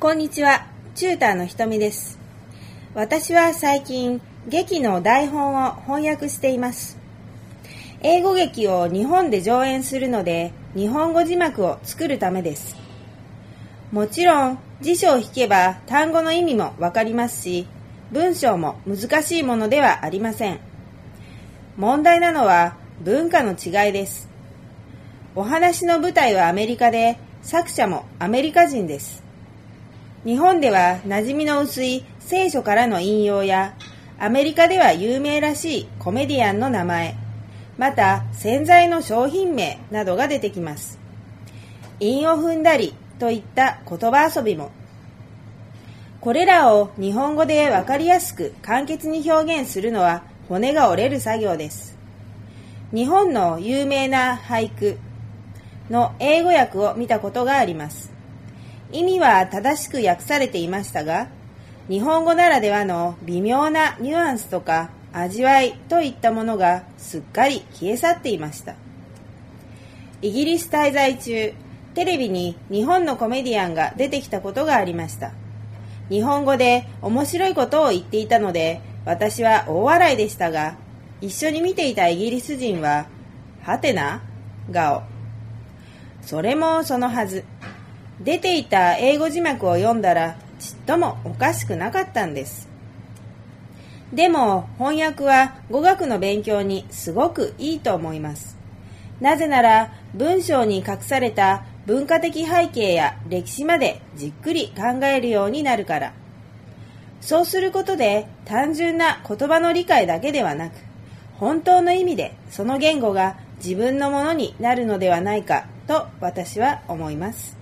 こんにちは、チューターのひとみです。私は最近、劇の台本を翻訳しています。英語劇を日本で上演するので、日本語字幕を作るためです。もちろん、辞書を引けば単語の意味もわかりますし、文章も難しいものではありません。問題なのは文化の違いです。お話の舞台はアメリカで、作者もアメリカ人です。日本では馴染みの薄い聖書からの引用や、アメリカでは有名らしいコメディアンの名前、また洗剤の商品名などが出てきます。韻を踏んだりといった言葉遊びも。これらを日本語でわかりやすく簡潔に表現するのは骨が折れる作業です。日本の有名な俳句の英語訳を見たことがあります。意味は正しく訳されていましたが、日本語ならではの微妙なニュアンスとか味わいといったものがすっかり消え去っていました。イギリス滞在中、テレビに日本のコメディアンが出てきたことがありました。日本語で面白いことを言っていたので、私は大笑いでしたが、一緒に見ていたイギリス人は、はてな顔。それもそのはず。出ていた英語字幕を読んだらちっともおかしくなかったんです。でも翻訳は語学の勉強にすごくいいと思います。なぜなら文章に隠された文化的背景や歴史までじっくり考えるようになるから。そうすることで単純な言葉の理解だけではなく本当の意味でその言語が自分のものになるのではないかと私は思います。